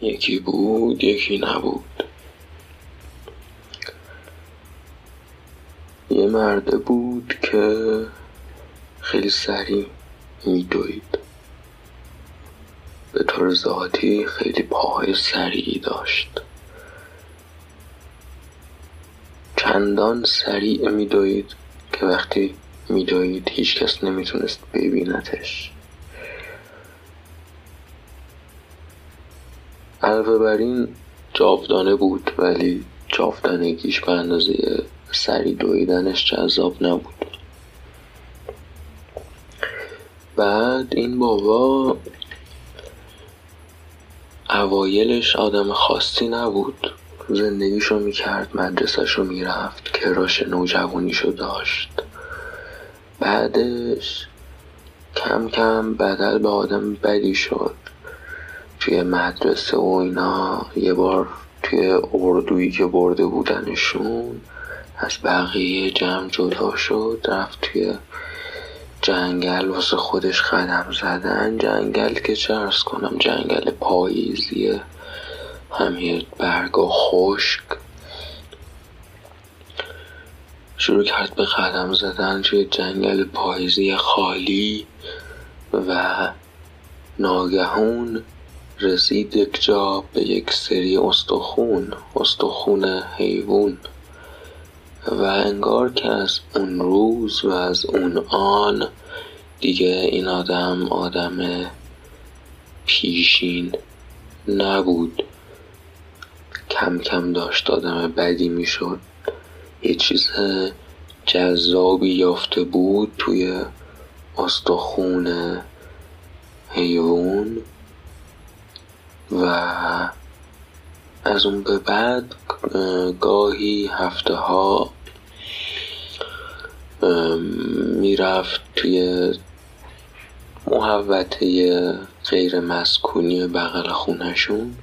یکی بود یکی نبود. یه مرده بود که خیلی سریع میدوید. به طور ذاتی خیلی پاهای سریعی داشت. چندان سریع میدوید که وقتی میدوید هیچکس نمی‌تونست ببینتش علاوه بر این جاودانه بود ولی جاودانگیش به اندازه سری دویدنش جذاب نبود. بعد این بابا اوایلش آدم خاصی نبود. زندگیشو می‌کرد مدرسهشو می‌رفت کراش نوجوانیشو داشت. بعدش کم کم بدل به آدم بدی شد. توی مدرسه و اینا یه بار توی اردویی که برده بودنشون از بقیه جمع جدا شد رفت توی جنگل واسه خودش قدم زدن. جنگل که ارز کنم جنگل پاییزیه همه برگا خشک. شروع کرد به قدم زدن توی جنگل پاییزی خالی و ناگهون رسید یک جا به یک سری استخون استخون حیوان. و انگار که از اون روز و از اون آن دیگه این آدم آدم پیشین نبود. کم کم داشت آدم بدی می‌شد. یه چیز جذابی یافته بود توی استخون حیوان. و از اون به بعد گاهی هفته ها می‌رفت توی محوطه غیر مسکونی بغل خونشون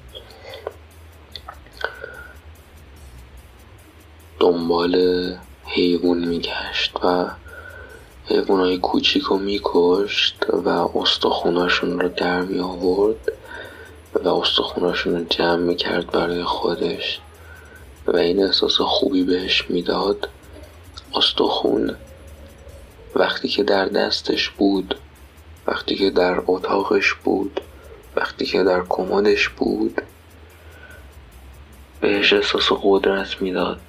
دنبال حیوان میگشت و حیوانای کوچیک رو میکشت و استخوناشون رو در می آورد و استخوناشون رو جمع می‌کرد برای خودش و این احساس خوبی بهش می‌داد. استخون وقتی که در دستش بود وقتی که در اتاقش بود وقتی که در کمدش بود بهش احساس قدرت می‌داد.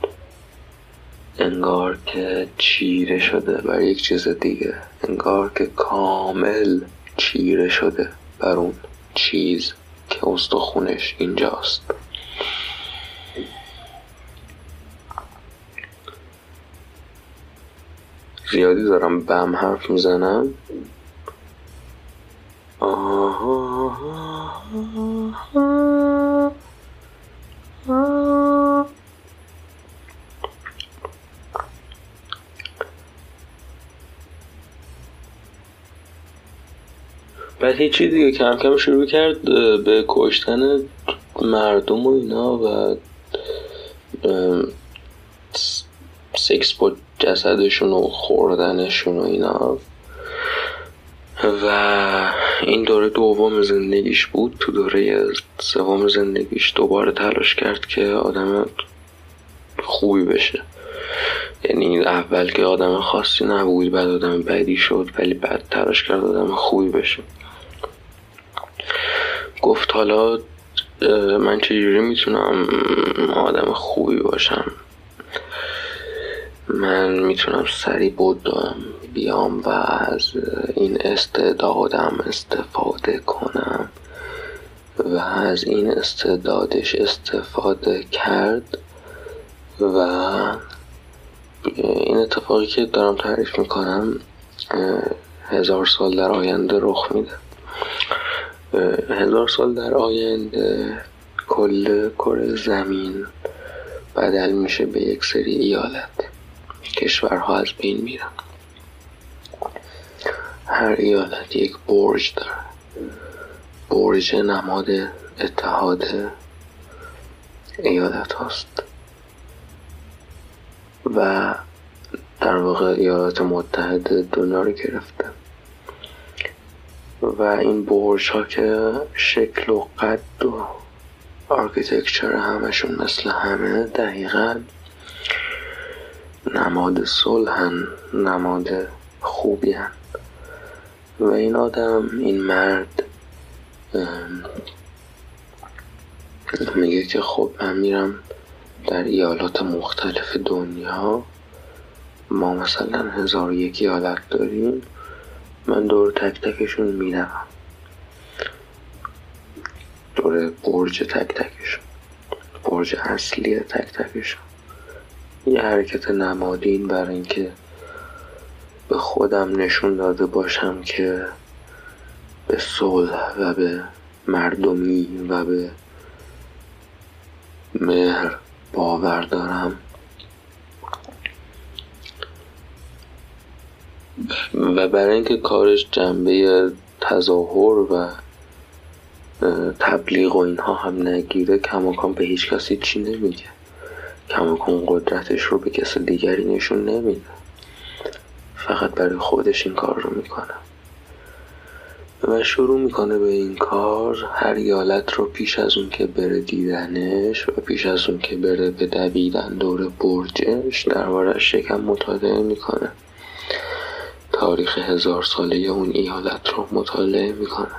انگار که چیره شده بر یک چیز دیگه. انگار که کامل چیره شده بر اون چیز. که استخونش اینجاست. زیادی دارم بم حرف می‌زنم. بعد هیچی دیگه کم کم شروع کرد به کشتن مردم و اینا و سکس با جسدشون و خوردنشون و اینا. و این دوره دوم زندگیش بود. تو دوره سوم زندگیش دوباره تلاش کرد که آدم خوبی بشه. یعنی اول که آدم خاصی نبود بعد آدم بدی شد ولی بعد تلاش کرد آدم خوبی بشه. گفت حالا من چجوری می‌تونم آدم خوبی باشم؟ من می‌تونم سری بدم بیام و از این استعدادم استفاده کنم. و از این استعدادش استفاده کرد و این اتفاقی که دارم تعریف می‌کنم هزار سال در آینده رخ میده. هزار سال در آینده کل کره زمین بدل میشه به یک سری ایالت. کشورها از بین میرن. هر ایالت یک برج داره. برج نماد اتحاد ایالت هاست. و در واقع ایالات متحده دنیا رو گرفته. و این برج ها که شکل و قد و architecture همشون مثل همه دقیقا نماد صلحن نماد خوبی هن. و این آدم این مرد میگه که خب من میرم در ایالات مختلف دنیا ما مثلا هزار یک ایالت داریم من دور تک تکشون می‌روم. دور برج تک تکشون. برج اصلی تک تکشون. یه حرکت نمادین برای اینکه به خودم نشون داده باشم که به صلح و به مردمی و به مهر باور دارم. و برای اینکه کارش جنبه تظاهر و تبلیغ و اینها هم نگیره کماکان به هیچ کسی چی نمیگه. کماکان قدرتش رو به کسی دیگری نشون نمیده. فقط برای خودش این کار رو می‌کنه. و شروع می‌کنه به این کار هر ایالت رو پیش از اون که بره دیدنش و پیش از اون که بره به دویدن دور برجش دربارش شکم مطالعه می‌کنه. تاریخ هزار ساله اون ایالت رو مطالعه می‌کنه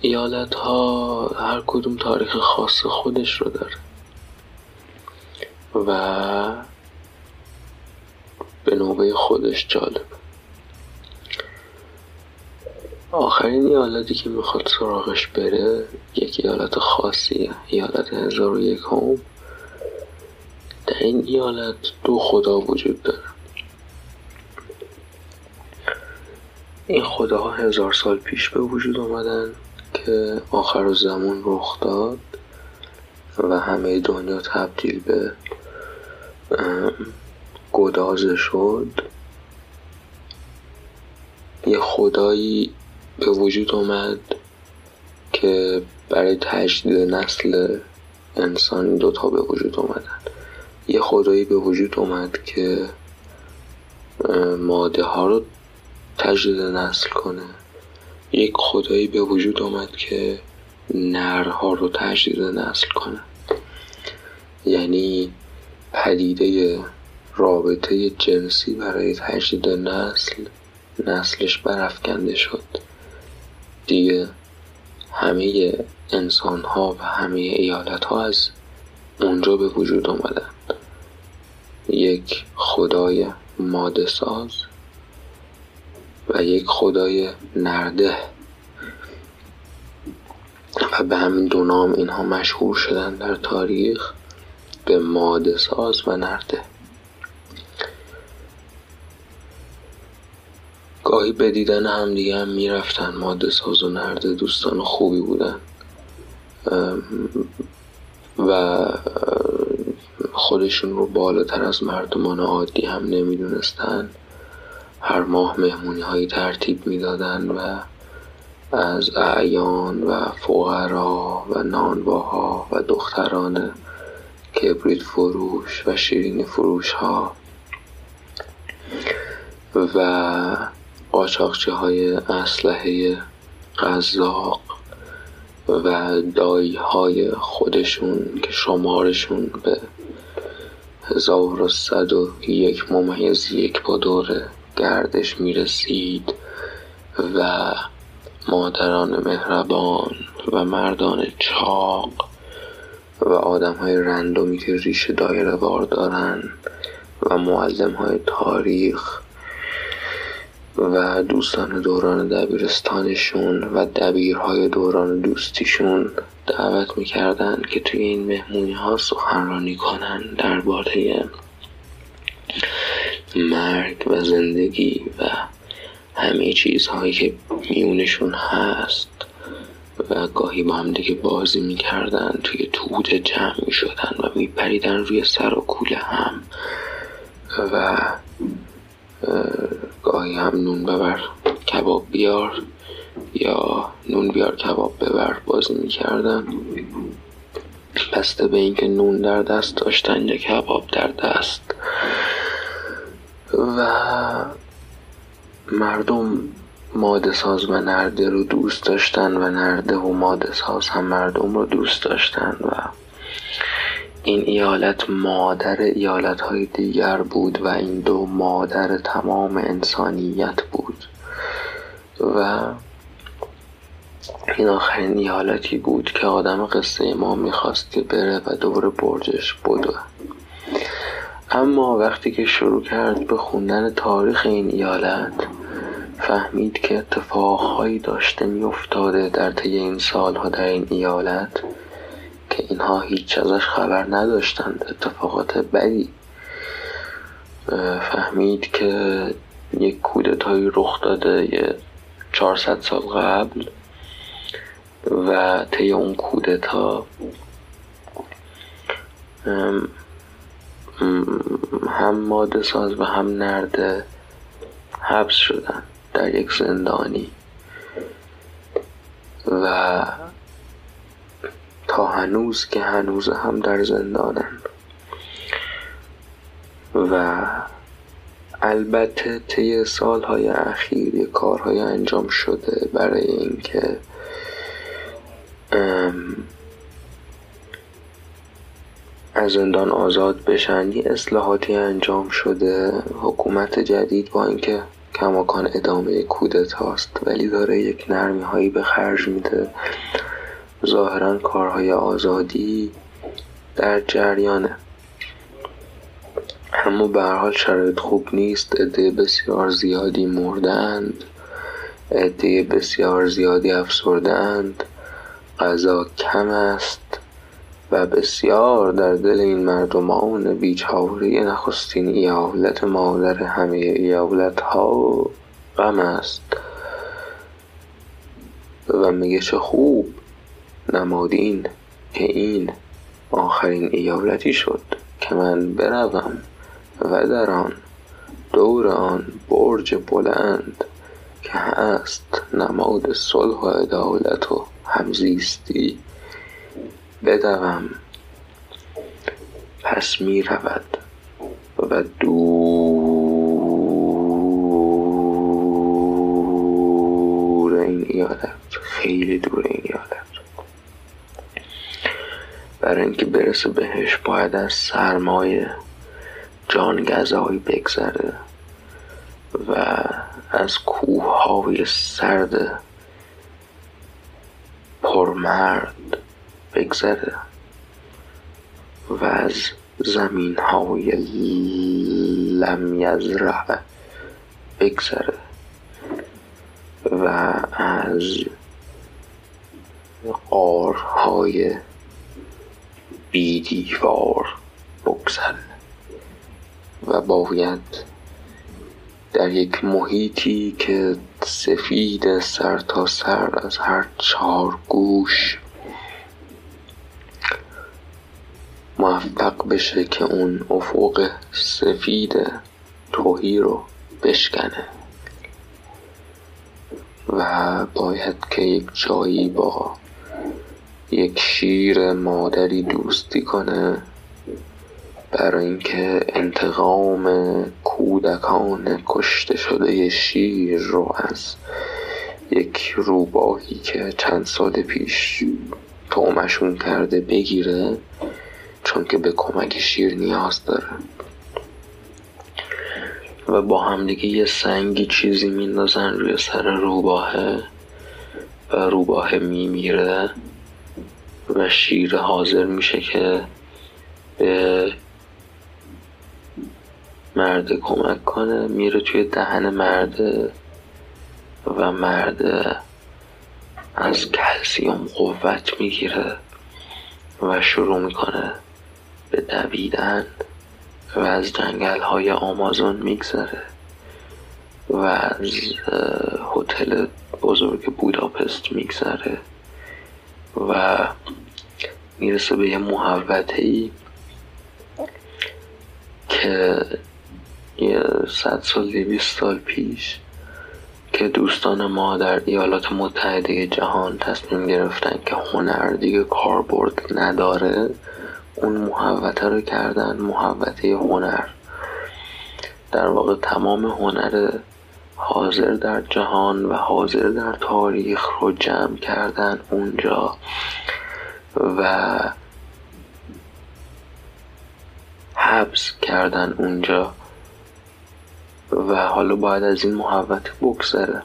ایالت ها هر کدوم تاریخ خاص خودش رو داره. و به نوبه خودش جالب. آخرین ایالتی که می‌خواد سراغش بره یک ایالت خاصیه. ایالت هزار و یک هم. در این ایالت دو خدا وجود داره. این خداها هزار سال پیش به وجود آمدن که آخر زمان رخ داد و همه دنیا تبدیل به گدازه شد. یه خدایی به وجود اومد که برای تجدید نسل انسان دوتا به وجود اومدن یه خدایی به وجود اومد که ماده ها رو تجدید نسل کنه. یک خدایی به وجود آمد که نرها رو تجدید نسل کنه. یعنی پدیده رابطه جنسی برای تجدید نسل نسلش برافکنده شد. دیگه همه انسان ها و همه ایالت ها از اونجا به وجود آمدن یک خدای ماده ساز و یک خدای نرده. و به همین دو نام اینها مشهور شدن در تاریخ به ماده ساز و نرده. گاهی به دیدن هم دیگه هم می‌رفتن ماده ساز و نرده دوستان خوبی بودن. و خودشون رو بالاتر از مردمان عادی هم نمی‌دونستن. هر ماه مهمونی هایی ترتیب می‌دادن و از اعیان و فقرا و نانواها و دختران کبریت فروش و شیرین فروش ها و قاچاقچه های اسلحه قذاق و دایی های خودشون که شمارشون به هزار و صد و یک ممیز یک با دور گردش می رسید و مادران مهربان و مردان چاق و آدم های رندومی که ریش دایره بار دارن و معلم های تاریخ و دوستان دوران دبیرستانشون و دبیرهای دوران دوستیشون دعوت می‌کردن که توی این مهمونی ها سخنرانی کنن درباره مرگ و زندگی و همه چیزهایی که میونشون هست و گاهی با هم دیگه بازی می‌کردن توی توده جمع می‌شدن و میپریدن روی سر و کوله هم و گاهی هم نون ببر کباب بیار. یا نون بیار کباب ببر بازی می‌کردن بسته به اینکه نون در دست داشتن یا کباب در دست. و مردم ماده ساز و نرده رو دوست داشتن و نرده و ماده ساز هم مردم رو دوست داشتن و این ایالت مادر ایالت های دیگر بود و این دو مادر تمام انسانیت بود. و این آخرین ایالتی بود که آدم قصه ما می‌خواست که بره و دور برجش بدوه. اما وقتی که شروع کرد به خوندن تاریخ این ایالت فهمید که اتفاقهایی داشته میافتاده در طی این سالها در این ایالت که اینها هیچ ازش خبر نداشتند اتفاقات بدی. فهمید که یک کودتایی رخ داده یه 400 سال قبل و طی اون کودتا. هم ماده ساز و هم نرده حبس شدن در یک زندانی. و تا هنوز که هنوز هم در زندانن. و البته طی سالهای اخیر کارهای انجام شده برای اینکه از زندان آزاد بشن یه اصلاحاتی انجام شده. حکومت جدید با اینکه کماکان ادامه کودت هاست ولی داره یک نرمی هایی به خرج میده. ظاهرا کارهای آزادی در جریانه. اما به حال شرایط خوب نیست. عده بسیار زیادی مردند. عده بسیار زیادی افسردند غذا کم است و بسیار در دل این مردمان بیچاره نخستین ایالت مادر همه ایالت ها غم است. و میگه چه خوب نمادین که این آخرین ایالتی شد که من بروم و در آن دور آن برج بلند که هست نماد صلح و عدالت و همزیستی بدوم. پس می رود و دور این ایالت خیلی دور این ایالت. برای اینکه برسه بهش باید از سرمایه جانگذایی بگذره و از کوههای سرد پرمرد بگذره و از زمین های لم بگذره و از قارهای بیدیوار بگذره و باید در یک محیطی که سفید سر تا سر از هر چهار گوش موفق بشه که اون افق سفید توهی رو بشکنه و باید که یک جایی با یک شیر مادری دوستی کنه برای اینکه انتقام کودکان کشته شده شیر رو از یک روباهی که چند سال پیش تومشون کرده بگیره چون که به کمک شیر نیاز داره. و با همدیگه یه سنگی چیزی میندازن روی سر روباهه و روباهه میمیره و شیر حاضر میشه که به مرد کمک کنه میره توی دهن مرده و مرد از کلسیوم قوت می‌گیره و شروع می‌کنه به دویدن و از جنگل های آمازون میگذره و از هتل بزرگ بوداپست میگذره و می‌رسه به یه محوطه ای که صد سال دویست سال پیش که دوستان ما در ایالات متحده جهان تصمیم گرفتن که هنر دیگه کاربرد نداره اون محوطه رو کردن محوطه هنر. در واقع تمام هنر حاضر در جهان و حاضر در تاریخ رو جمع کردن اونجا و حبس کردن اونجا. و حالا باید از این محبت بگذره.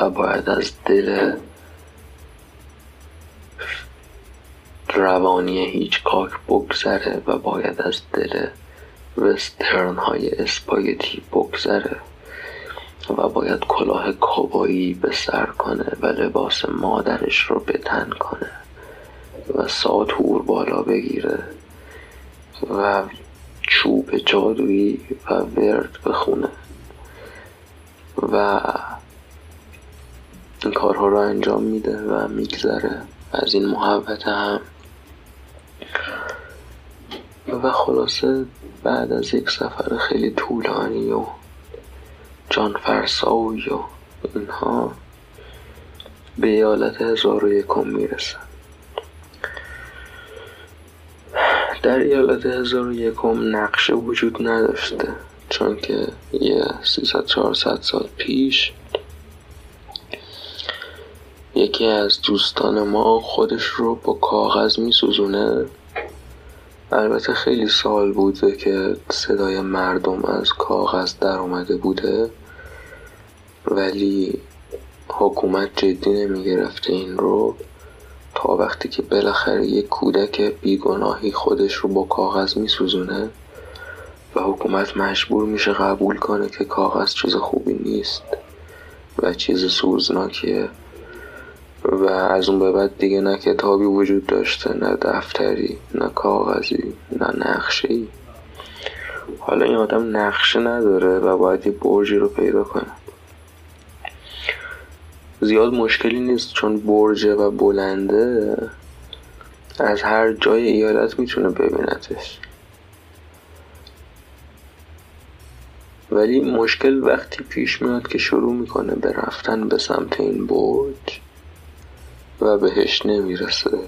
و باید از دل روانی هیچ کاک بگذره و باید از دل وسترن های اسپاگتی بگذره و باید کلاه کابایی به سر کنه و لباس مادرش رو بتن کنه و ساتور بالا بگیره و چوب جادویی و ورد بخونه. و این کارها رو انجام میده و میگذره. از این محبت هم. و خلاصه بعد از یک سفر خیلی طولانی و جان فرسایی و اینها به ایالت هزار و یکم می‌رسن در ایالت هزار و یکم نقشه وجود نداشته چون که یه 300 400 سال پیش یکی از دوستان ما خودش رو با کاغذ میسوزونه. البته خیلی سال بوده که صدای مردم از کاغذ در اومده بوده ولی حکومت جدی نمی گرفته این رو. تا وقتی که بالاخره یک کودک بیگناهی خودش رو با کاغذ میسوزونه و حکومت مجبور میشه قبول کنه که کاغذ چیز خوبی نیست و چیز سوزناکیه و از اون به بعد دیگه نه کتابی وجود داشته نه دفتری نه کاغذی نه نقشه حالا این آدم نقشه نداره و باید یه برجی رو پیدا کنه. زیاد مشکلی نیست چون برجه و بلنده از هر جای ایالت می‌تونه ببینتش. ولی مشکل وقتی پیش میاد که شروع می‌کنه به رفتن به سمت این برج و بهش نمی‌رسه.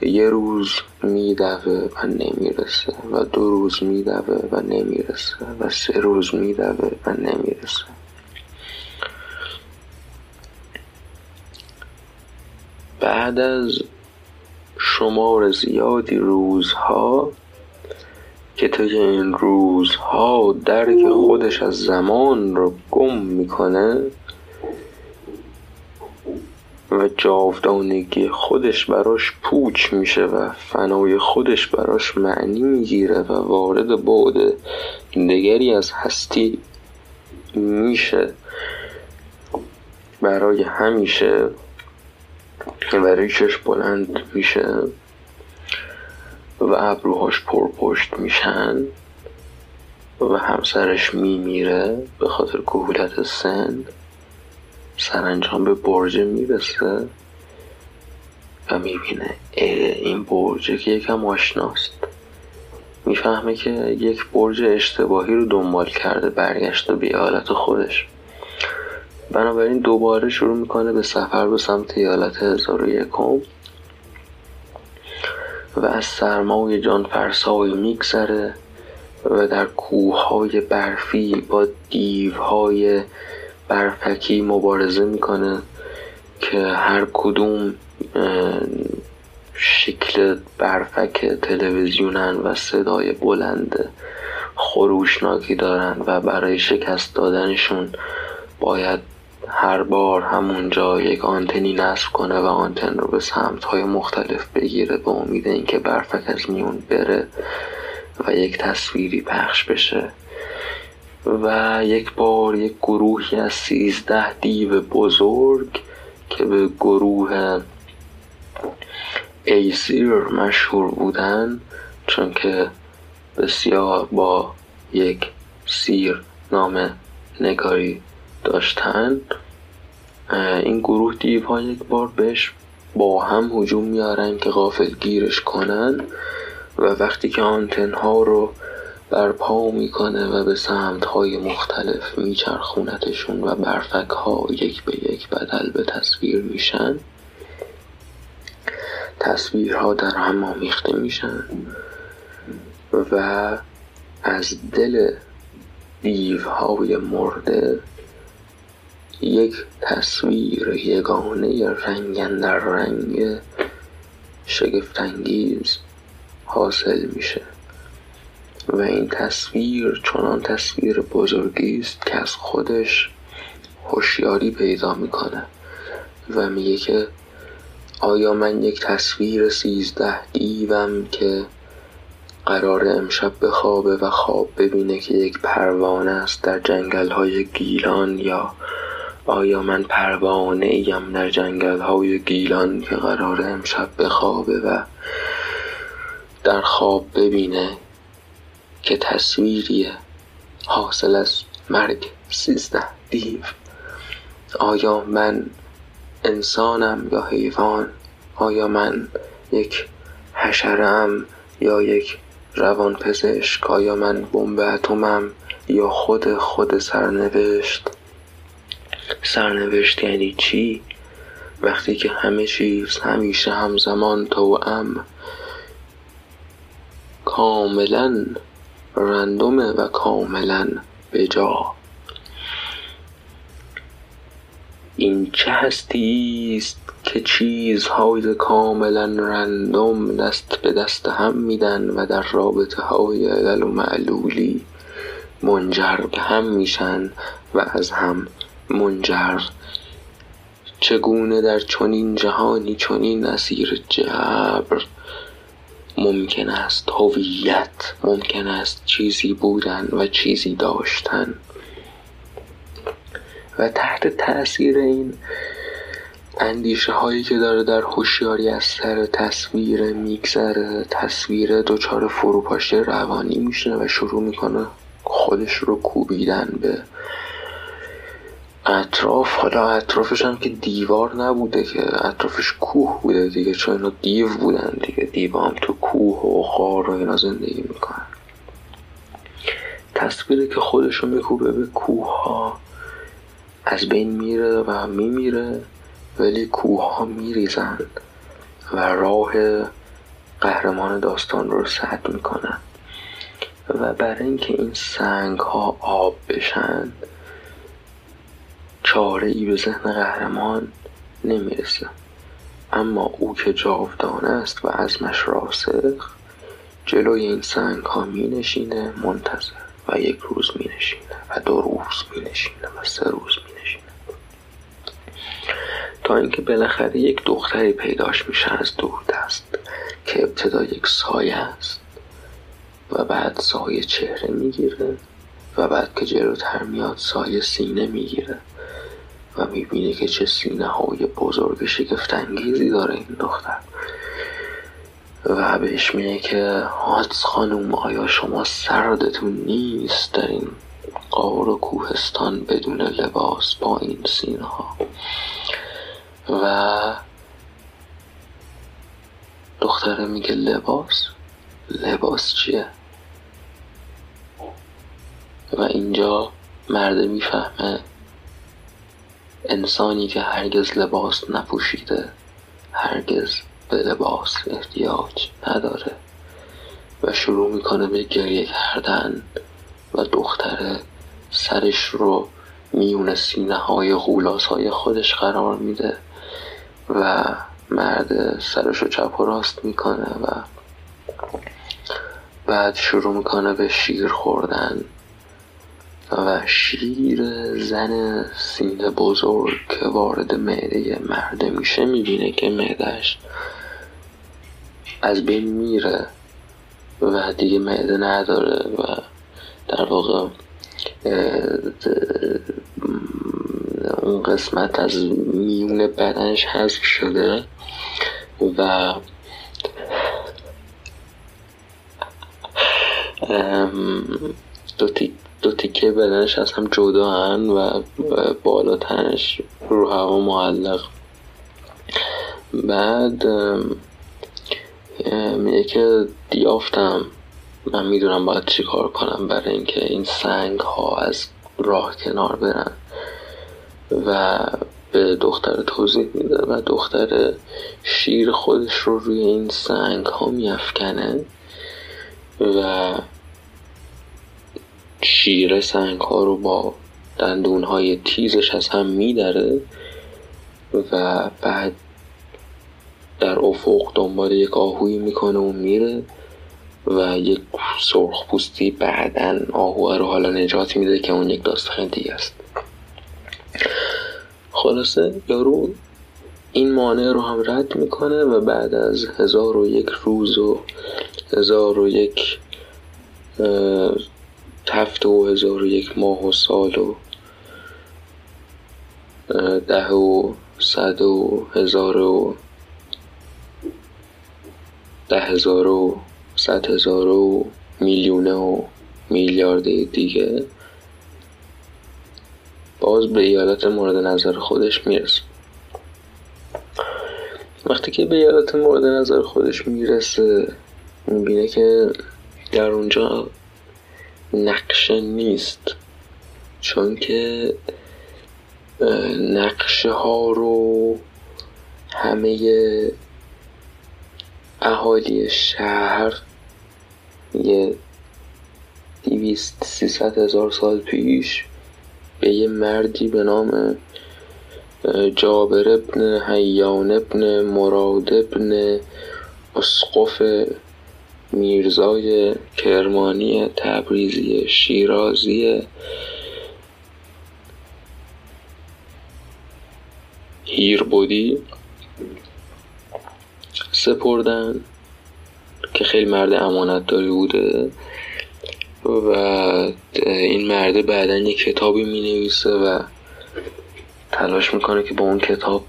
یه روز میدوه و نمی‌رسه و دو روز میدوه و نمی‌رسه و سه روز میدوه و نمی‌رسه. بعد از شمار زیادی روزها که طی این روزها درک خودش از زمان رو گم می‌کنه و جاودانگی خودش براش پوچ میشه و فنای خودش براش معنی می‌گیره و وارد بعد دیگری از هستی میشه. برای همیشه ریشش بلند میشه و ابروهاش پرپشت میشن و همسرش میمیره به خاطر کهولت سن سرانجام به برج می‌رسه و می‌بینه این برجه که یکم آشناست. می‌فهمه که یک برج اشتباهی رو دنبال کرده برگشته به حالت خودش. بنابراین دوباره شروع می‌کنه به سفر به سمت ایالت هزار و یکم و از سرمای جان فرسایی میگذره و در کوههای برفی با دیوهای برفکی مبارزه می‌کنه که هر کدوم شکل برفک تلویزیونن و صدای بلند خروشناکی دارن و برای شکست دادنشون باید هر بار همونجا یک آنتنی نصب کنه و آنتن رو به سمت های مختلف بگیره به امید اینکه برفک از میون بره و یک تصویری پخش بشه و یک بار یک گروهی از سیزده دیو بزرگ که به گروه ایسیر مشهور بودن چون که بسیار با یک سیر نام نگاری داشتن این گروه دیوها یک بار بهش با هم هجوم میارن که غافل گیرش کنن و وقتی که آنتن ها رو برپا می‌کنه و به سمت های مختلف میچرخونتشون و برفک ها یک به یک بدل به تصویر میشن تصویرها در هم آمیخته میشن و از دل دیوهای مرده یک تصویر یگانه رنگ در رنگ شگفتانگیز حاصل میشه. و این تصویر چنان تصویر بزرگی است که از خودش هوشیاری پیدا می‌کنه و میگه که آیا من یک تصویر سیزده دیوم که قرار امشب بخوابه و خواب ببینه که یک پروانه است در جنگل های گیلان یا آیا من پروانه ایم در جنگل های گیلان که قرار امشب بخوابه و در خواب ببینه که تصویریه حاصل از مرگ سیزده دیو؟ آیا من انسانم یا حیوان؟ آیا من یک حشرم یا یک روان پزشک آیا من بمب اتمم یا خود خود سرنوشت؟ سرنوشت یعنی چی؟ وقتی که همه چیز همیشه همزمان ام کاملا رندومه و کاملا بجا این چه هستی است که چیزهای کاملا رندوم دست به دست هم میدن و در رابطه های علل و معلولی منجر به هم میشن و از هم منجر. چگونه در چنین جهانی چنین اسیر جبر؟ ممکن است هویت ممکن است چیزی بودن و چیزی داشتن. و تحت تاثیر این اندیشه هایی که داره در هوشیاری از سر تصویر میگذره تصویر دچار فروپاشی روانی میشه و شروع می‌کنه خودش رو کوبیدن به اطراف حالا اطرافش هم که دیوار نبوده که اطرافش کوه بوده دیگه چون اینا دیو بودن دیگه؟ دیو هم تو کوه و خار و اینا زندگی می‌کنن. تصویری که خودش رو میکوبه به کوه ها از بین میره و میمیره ولی کوه ها میریزن و راه قهرمان داستان رو سد می‌کنن. و برای اینکه این سنگ ها آب بشن چاره ای به ذهن قهرمان نمی‌رسه. اما او که جاودانه است و عزمش راسخ جلوی این سنگ ها می نشینه منتظر و یک روز می نشینه و دو روز می نشینه و سه روز می نشینه تا اینکه بالاخره یک دختری پیداش میشه از دور دست که ابتدا یک سایه است و بعد سایه چهره می‌گیره و بعد که جلوتر میاد سایه سینه می‌گیره. و می‌بینه که چه سینه های بزرگ شگفتانگیزی داره این دختر. و بهش میگه که هاتس خانوم آیا شما سردتون نیست در این قار و کوهستان بدون لباس با این سینه ها و دختره میگه لباس؟ لباس چیه؟ و اینجا مرده می‌فهمه انسانی که هرگز لباس نپوشیده هرگز به لباس احتیاج نداره و شروع می‌کنه به گریه کردن و دختره سرش رو میون سینه های غولاس های خودش قرار میده و مرد سرش رو چپ و راست می‌کنه و بعد شروع می‌کنه به شیر خوردن. و شیر زن سینه بزرگ که وارد معده مرده میشه می‌بینه که معدهش از بین میره و دیگه معده نداره و در واقع اون قسمت از میون بدنش حذف شده و دو دو تیکه بدنش از هم جدا هن و بالا تنش رو هوا معلق. بعد میگه که دیافتم من می‌دونم باید چی کار کنم برای اینکه این سنگ ها از راه کنار برن. و به دختر توضیح میده و دختر شیر خودش رو روی این سنگ ها میافکنه. و شیره سنگ ها رو با دندون های تیزش از هم میدره و بعد در افق دنبال یک آهویی می‌کنه و میره و یک سرخ پوستی بعدا آهوه رو حالا نجات میده که اون یک داستان دیگه است. خلاصه یارو این مانع رو هم رد می‌کنه و بعد از هزار و یک روز و هزار و یک هفته و هزار و یک ماه و سال و ده و صد و هزار و ده هزار و صد هزار و میلیونه و میلیارد دیگه. باز به ایالت مورد نظر خودش می‌رسه. وقتی که به ایالت مورد نظر خودش می‌رسه می‌بینه که در اونجا نقشه نیست. چون که نقشه ها رو همه اهالی شهر یه دیویست سیصد هزار سال پیش به یه مردی به نام جابر ابن حیان ابن مراد ابن اسقف میرزای کرمانی تبریزی شیرازی هیربودی سپردن که خیلی مرد امانت داری بوده و این مرده بعدا یک کتابی می نویسه و تلاش می‌کنه که با اون کتاب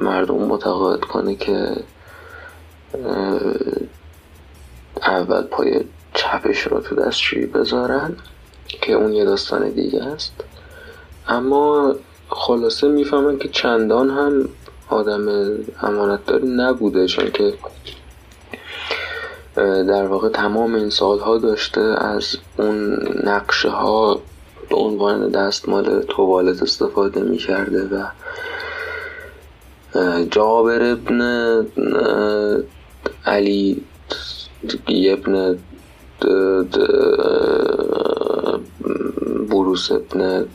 مردم متقاعد کنه که اول پای چپش رو تو دستشویی بذارن که اون یه داستان دیگه است. اما خلاصه می‌فهمن که چندان هم آدم امانتداری نبوده چون که در واقع تمام این سالها داشته از اون نقشه ها به عنوان دستمال توالت استفاده می کرده و جابر ابن علی ابن بروس ابن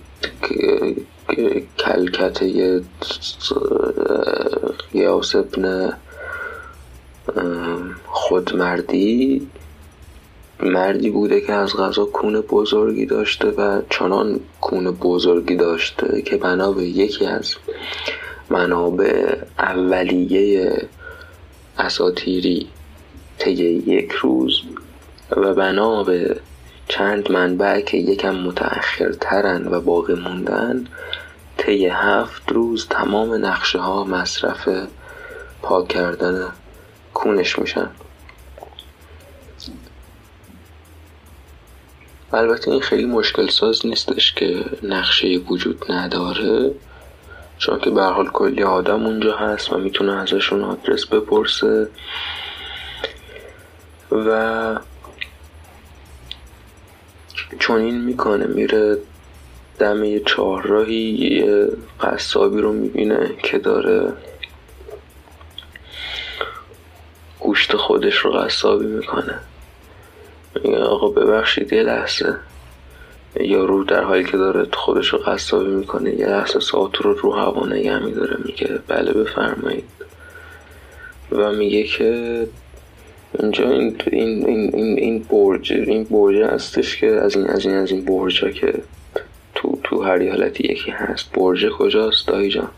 کلکته قیاس ابن خودمردی. مردی بوده که از غذا کون بزرگی داشته و چنان کون بزرگی داشته که بنا به یکی از منابع اولیه اساتیری طی یک روز و بنا به چند منبع که یکم متأخرترن و باقی موندن طی هفت روز تمام نقشه ها مصرف پاک کردن کونش میشن. البته این خیلی مشکل ساز نیستش که نقشه وجود نداره. چون که به حال کلی آدم اونجا هست و می‌تونه ازشون آدرس بپرسه. و چون این می‌کنه میره دم چهارراهی یه قصابی رو می‌بینه که داره گوشت خودش رو قصابی می‌کنه. میگه آقا ببخشید یه لحظه. یارو در حالی که داره خودش رو قصابی می‌کنه یه لحظه ساعت رو رو هوا نگه میداره میگه بله بفرمایید. و میگه که اینجا این این این این برج این برج هستش که از این از این از این برجا که تو تو هر حالتی یکی هست. برج کجاست؟ دایی جان.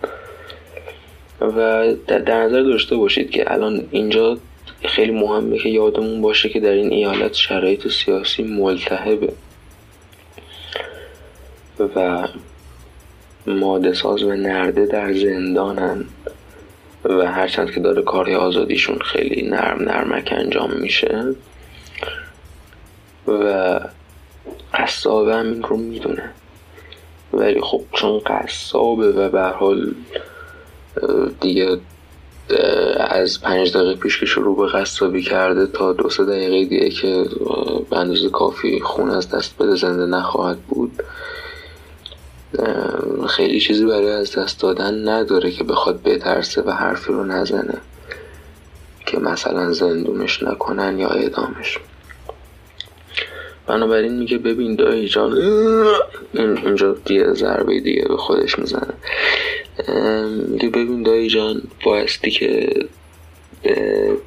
و در نظر داشته باشید که الان اینجا خیلی مهمه که یادمون باشه که در این ایالت شرایط سیاسی ملتهبه. و ماده ساز و نرده در زندانن و هرچند که داره کارهای آزادیشون خیلی نرم نرمک انجام میشه. و قصابه هم این رو می‌دونه. ولی خب چون قصابه و به حال دیگه از پنج دقیقه پیش که شروع به قصابی کرده تا دو سه دقیقه دیگه که به اندازه کافی خون از دست بده زنده نخواهد بود. خیلی چیزی برای از دست دادن نداره که بخواد بترسه و حرفی رو نزنه که مثلا زندونش نکنن یا اعدامش. بنابراین میگه ببین دایی جان این اینجا دیگه ضربه دیگه به خودش می‌زنه. میگه ببین دایی جان بایستی که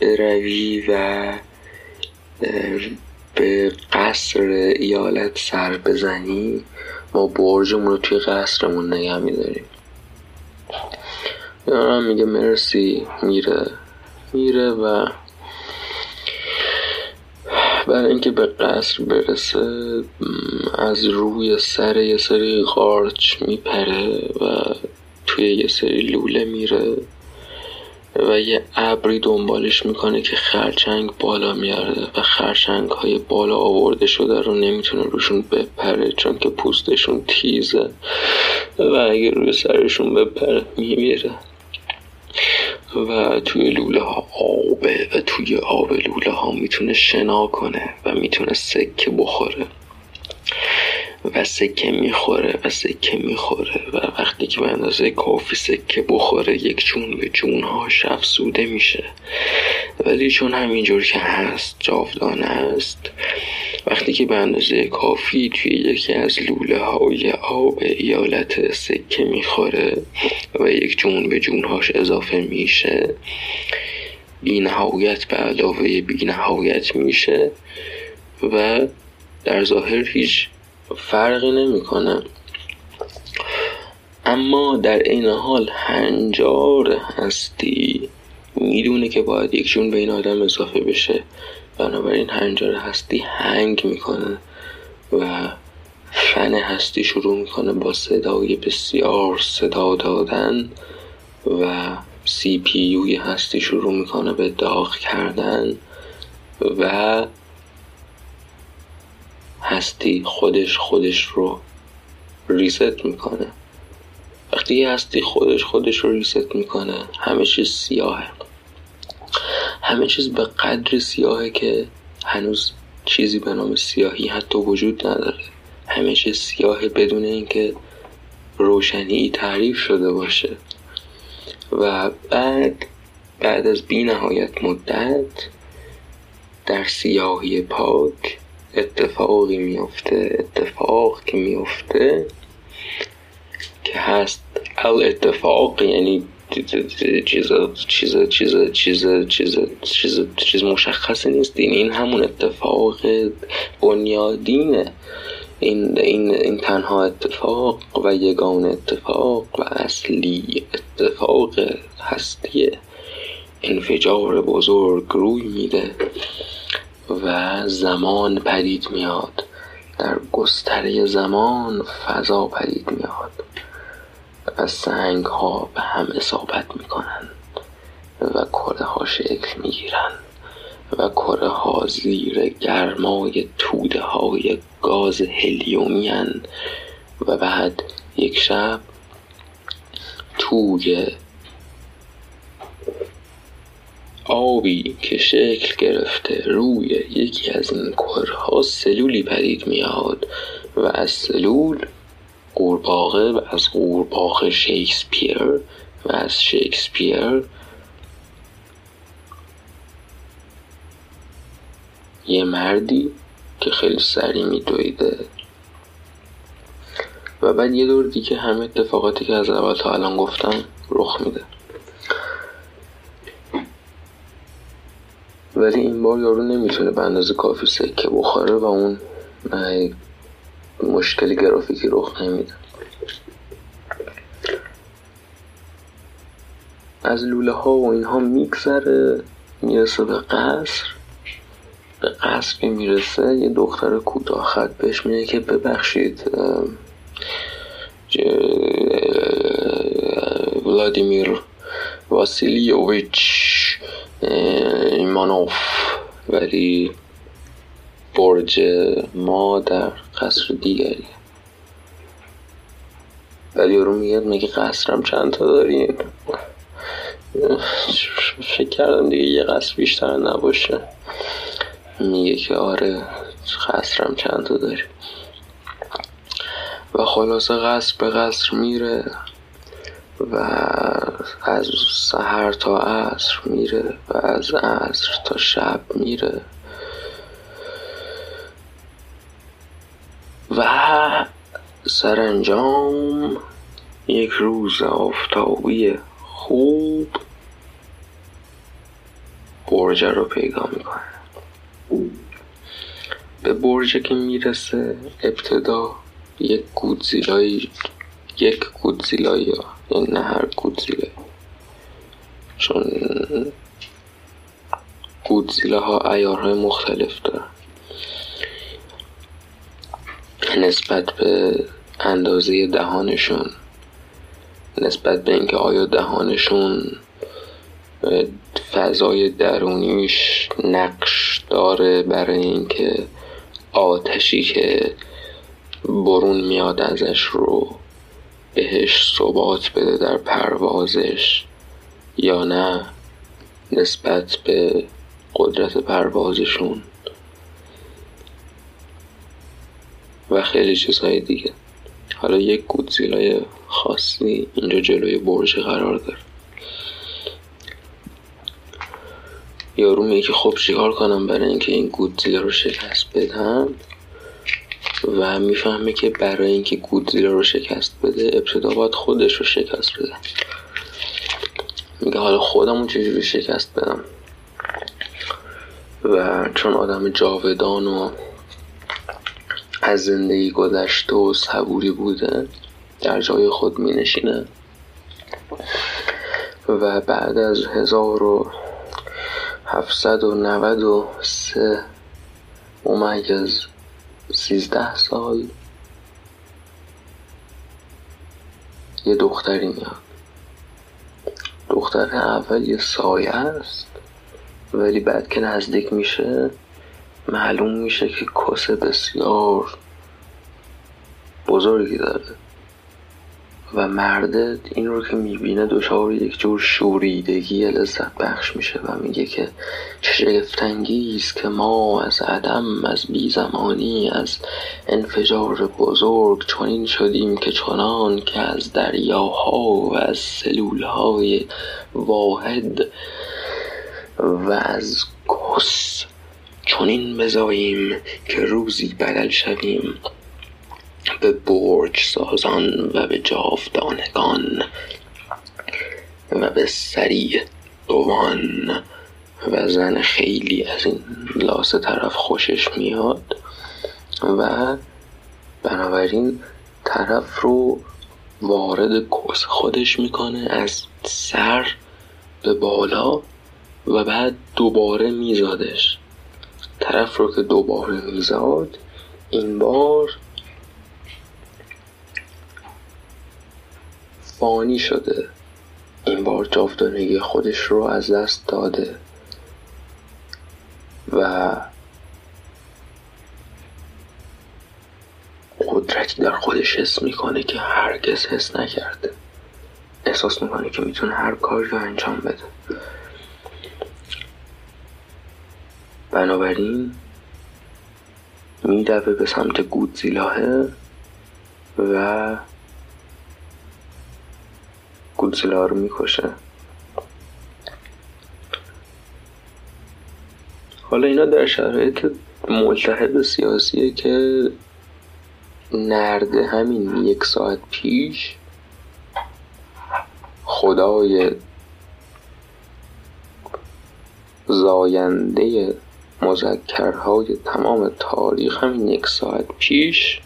بروی و به قصر ایالت سر بزنی ما برجمون رو توی قصرمون نگه میداریم. یارم میگه مرسی میره. میره و برای اینکه به قصر برسه از روی سر یه سری قارچ میپره و توی یه سری لوله میره. و یه ابری دنبالش می‌کنه که خرچنگ بالا میاره و خرچنگ های بالا آورده شده رو نمی‌تونه روشون بپره چون که پوستشون تیزه و اگه روی سرشون بپره میمیره. و توی لوله ها آبه و توی آب لوله ها می‌تونه شنا کنه و می‌تونه سکه بخوره. و سکه می‌خوره و سکه می‌خوره و وقتی که به اندازه کافی سکه بخوره یک جون به جونهاش افسوده میشه. ولی چون همینجور که هست جاودانه است وقتی که به اندازه کافی توی یکی از لوله های آب ایالت سکه می‌خوره و یک جون به جونهاش اضافه میشه بی نهایت به علاوه بی نهایت میشه و در ظاهر هیچ فرقی نمی‌کنه. اما در این حال هنجار هستی می‌دونه که باید یک جون به این آدم اضافه بشه. بنابراین هنجار هستی هنگ می‌کنه و فن هستی شروع می‌کنه با صدای بسیار صدا دادن و سی پی هستی شروع می‌کنه به داغ کردن و هستی خودش خودش رو ریست می‌کنه. وقتی یه هستی خودش خودش رو ریست می‌کنه همه چیز سیاهه. همه چیز به قدر سیاهه که هنوز چیزی به نام سیاهی حتی وجود نداره. همه چیز سیاهه بدون اینکه روشنی تعریف شده باشه. و بعد بعد از بی نهایت مدت در سیاهی پاک اتفاقی میفته اتفاق که میفته که هست. ال اتفاق یعنی چیز چیز چیز چیز چیز چیز چیز مشخصی نیست. این همون اتفاق بنیادینه این این این تنها اتفاق و یگان اتفاق و اصلی اتفاق هستی. انفجار بزرگ روی میده. و زمان پدید میاد. در گستره زمان فضا پدید میاد. و سنگ ها به هم اصابت می‌کنند. و کره ها شکل می‌گیرند. و کره ها زیر گرمای توده های گاز هلیومی و بعد یک شب توی آبی که شکل گرفته روی یکی از این کرها سلولی پدید میاد و از سلول قورباغه و از قورباغه شکسپیر و از شکسپیر یه مردی که خیلی سریع میدویده. و بعد یه دور دیگه همه اتفاقاتی که از اول تا الان گفتم رخ میده. ولی این بار یارو نمی‌تونه به اندازه کافی سکه بخوره و اون مشکلی گرافیکی رخ نمیده از لوله ها و اینها میگذره می‌رسه به قصر به قصر که می‌رسه یه دختر کوتاه خط بهش میگه که ببخشید ولادیمیر واسیلیوویچ ایمانوف. ولی برج ما در قصر دیگری. ولی رو میگه میگه قصرم چند تا دارین فکر کردم دیگه یه قصر بیشتر نباشه. میگه که آره قصرم چند تا داری. و خلاصه قصر به قصر میره. و از سحر تا عصر میره و از عصر تا شب میره. و سرانجام یک روز آفتابی خوب برج رو پیدا می‌کنه. به برج که می‌رسه ابتدا یک گودزیلای یک گودزیلای نه هر گودزیلای چون گودزیلا ها ایارهای مختلف نسبت به اندازه دهانشون نسبت به اینکه آیا دهانشون فضای درونیش نقش داره برای اینکه آتشی که برون میاد ازش رو بهش ثبات بده در پروازش یا نه نسبت به قدرت پروازشون و خیلی چیزهای دیگه. حالا یک گودزیلای خاصی اینجا جلوی برج قرار داره. یارو میگه خب چیکار کنم برای اینکه این گودزیلا رو شکست بدم و می‌فهمه که برای اینکه گودزیلا رو شکست بده ابتدا باید خودش رو شکست بده. میگه حالا خودمون چجوری شکست بدم؟ و چون آدم جاودان و از زندگی گذشته و صبوری بوده در جای خود می نشینه و بعد از هزار و هفتصد و نود و سه ممیز سیزده سال. یه دختری میاد. دختر اول یه سایه است ولی بعد که نزدیک میشه معلوم میشه که کس بسیار بزرگی داره. و مرده این رو که می‌بینه دچار یک جور شوریدگی لذت بخش میشه و میگه که چه شگفتانگیز که ما از عدم از بیزمانی از انفجار بزرگ چنین شدیم که چنان که از دریاها و از سلولهای واحد و از کس چنین بزاییم که روزی بدل شویم. به برج سازان و به جاودانگان و به سریع دوان و زن خیلی از این لاس طرف خوشش میاد و بنابراین طرف رو وارد کس خودش می‌کنه از سر به بالا و بعد دوباره میزادش. طرف رو که دوباره میزاد این بار فانی شده. این بار جاودانگی خودش رو از دست داده. و قدرتی در خودش حس می‌کنه که هرگز حس نکرده. احساس می‌کنه که می‌تونه هر کاری رو انجام بده. بنابراین میدوه به سمت گودزیلاه و گودزیلا رو می‌کشه. حالا اینا در شرایط ملتحب سیاسیه که نرده همین یک ساعت پیش خدای زاینده مذکرهای تمام تاریخ همین یک ساعت پیش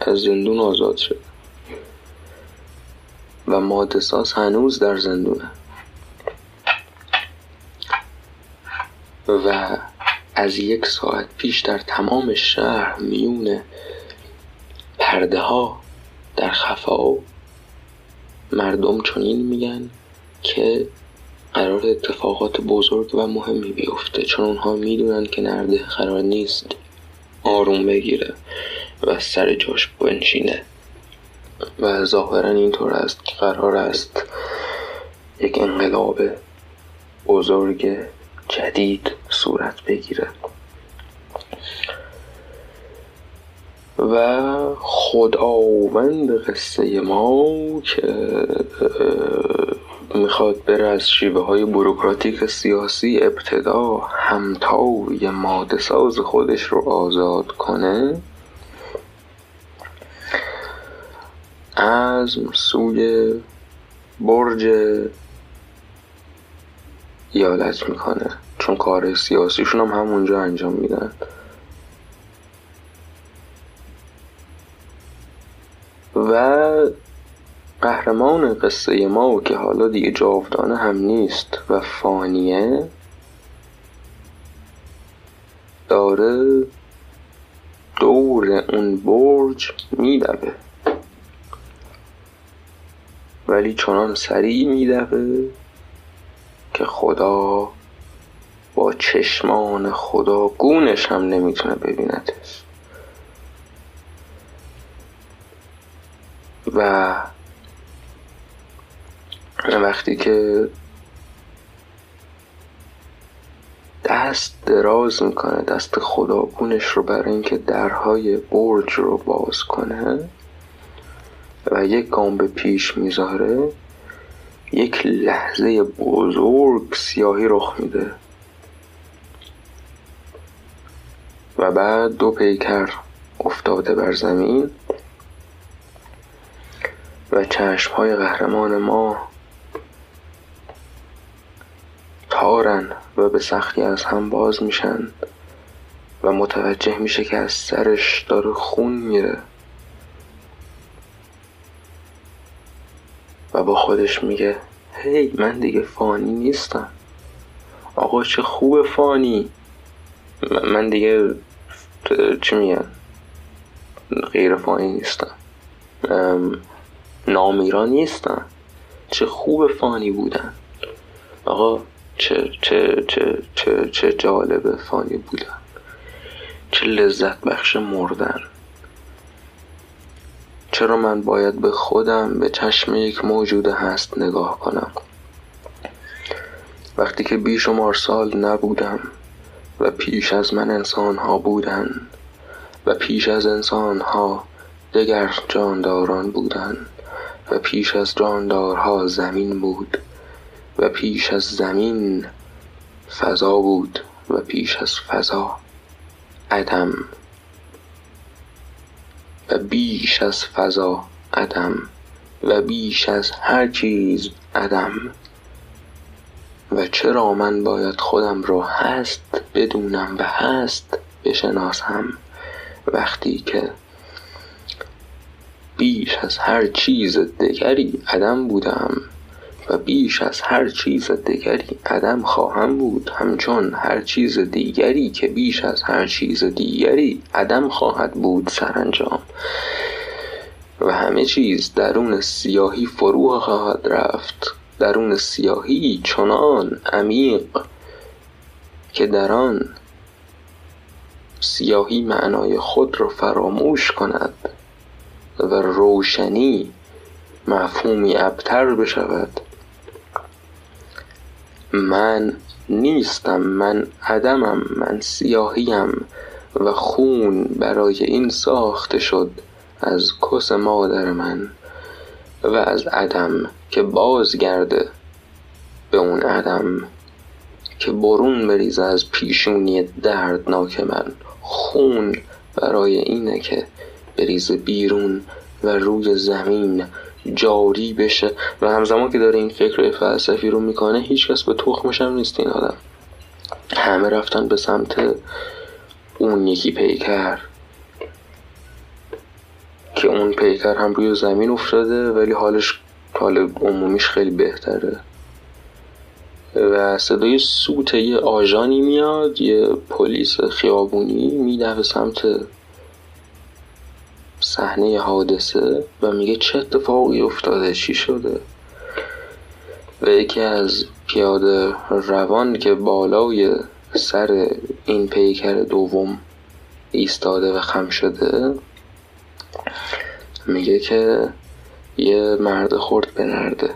از زندون آزاد شد. و مادساس هنوز در زندونه. و از یک ساعت پیش در تمام شهر میون پرده ها در خفا مردم چنین میگن که قرار اتفاقات بزرگ و مهمی بیفته. چون اونها می‌دونن که نرده قرار نیست آروم بگیره و سر جاش بنشینه. و ظاهرا اینطور است که قرار است یک انقلاب بزرگ جدید صورت بگیره و خداوند قصه ما که می‌خواد بره از شیوه های بروکراتیک سیاسی ابتدا همتای ماده ساز خودش رو آزاد کنه رزم سوی برج ایالت می‌کنه. چون کار سیاسیشون هم همونجا انجام میدن. و قهرمان قصه ما که حالا دیگه جاودانه هم نیست و فانیه داره دور اون برج میدوه ولی چنان سریع میدوه که خدا با چشمان خدا گونش هم نمی‌تونه ببیندش. و وقتی که دست دراز می‌کنه دست خداگونش رو برای اینکه درهای برج رو باز کنه و یک گام به پیش می‌ذاره یک لحظه بزرگ سیاهی رخ میده. و بعد دو پیکر افتاده بر زمین و چشم های قهرمان ما تارن و به سختی از هم باز میشن و متوجه میشه که از سرش داره خون میره. و با خودش میگه هی من دیگه فانی نیستم. آقا چه خوب فانی. من دیگه چی میگن؟ غیر فانی نیستم. نامیران نیستم. چه خوب فانی بودن. آقا چه چه چه چه چه جالب فانی بودن. چه لذت بخش مردن. چرا من باید به خودم به چشم یک موجود هست نگاه کنم؟ وقتی که بیشمار سال نبودم و پیش از من انسان ها بودن و پیش از انسان ها دگر جانداران بودن و پیش از جاندارها زمین بود و پیش از زمین فضا بود و پیش از فضا عدم و بیش از فضا عدم و بیش از هر چیز عدم. و چرا من باید خودم رو هست بدونم و هست بشناسم وقتی که بیش از هر چیز دیگری عدم بودم. و بیش از هر چیز دیگری عدم خواهم بود. همچون هر چیز دیگری که بیش از هر چیز دیگری عدم خواهد بود سرانجام. و همه چیز درون سیاهی فرو خواهد رفت. درون سیاهی چنان عمیق که در آن سیاهی معنای خود را فراموش کند و روشنی مفهومی ابتر بشود. من نیستم من عدمم من سیاهیم و خون برای این ساخته شد از کس مادر من و از عدم که بازگرده به اون عدم که برون بریزه از پیشونی دردناک من. خون برای اینه که بریزه بیرون و روی زمین جاری بشه و همزمان که داره این فکر فلسفی رو می‌کنه هیچکس به تخمش هم نیست این آدم. همه رفتن به سمت اون یکی پیکر. که اون پیکر هم روی زمین افتاده ولی حالش حال عمومیش خیلی بهتره. و صدای سوت یه آژانی میاد یه پلیس خیابونی میده به سمت صحنه حادثه و میگه چه اتفاقی افتاده؟ چی شده؟ و یکی از پیاده روان که بالای سر این پیکر دوم ایستاده و خم شده میگه که یه مرد خورد به نرده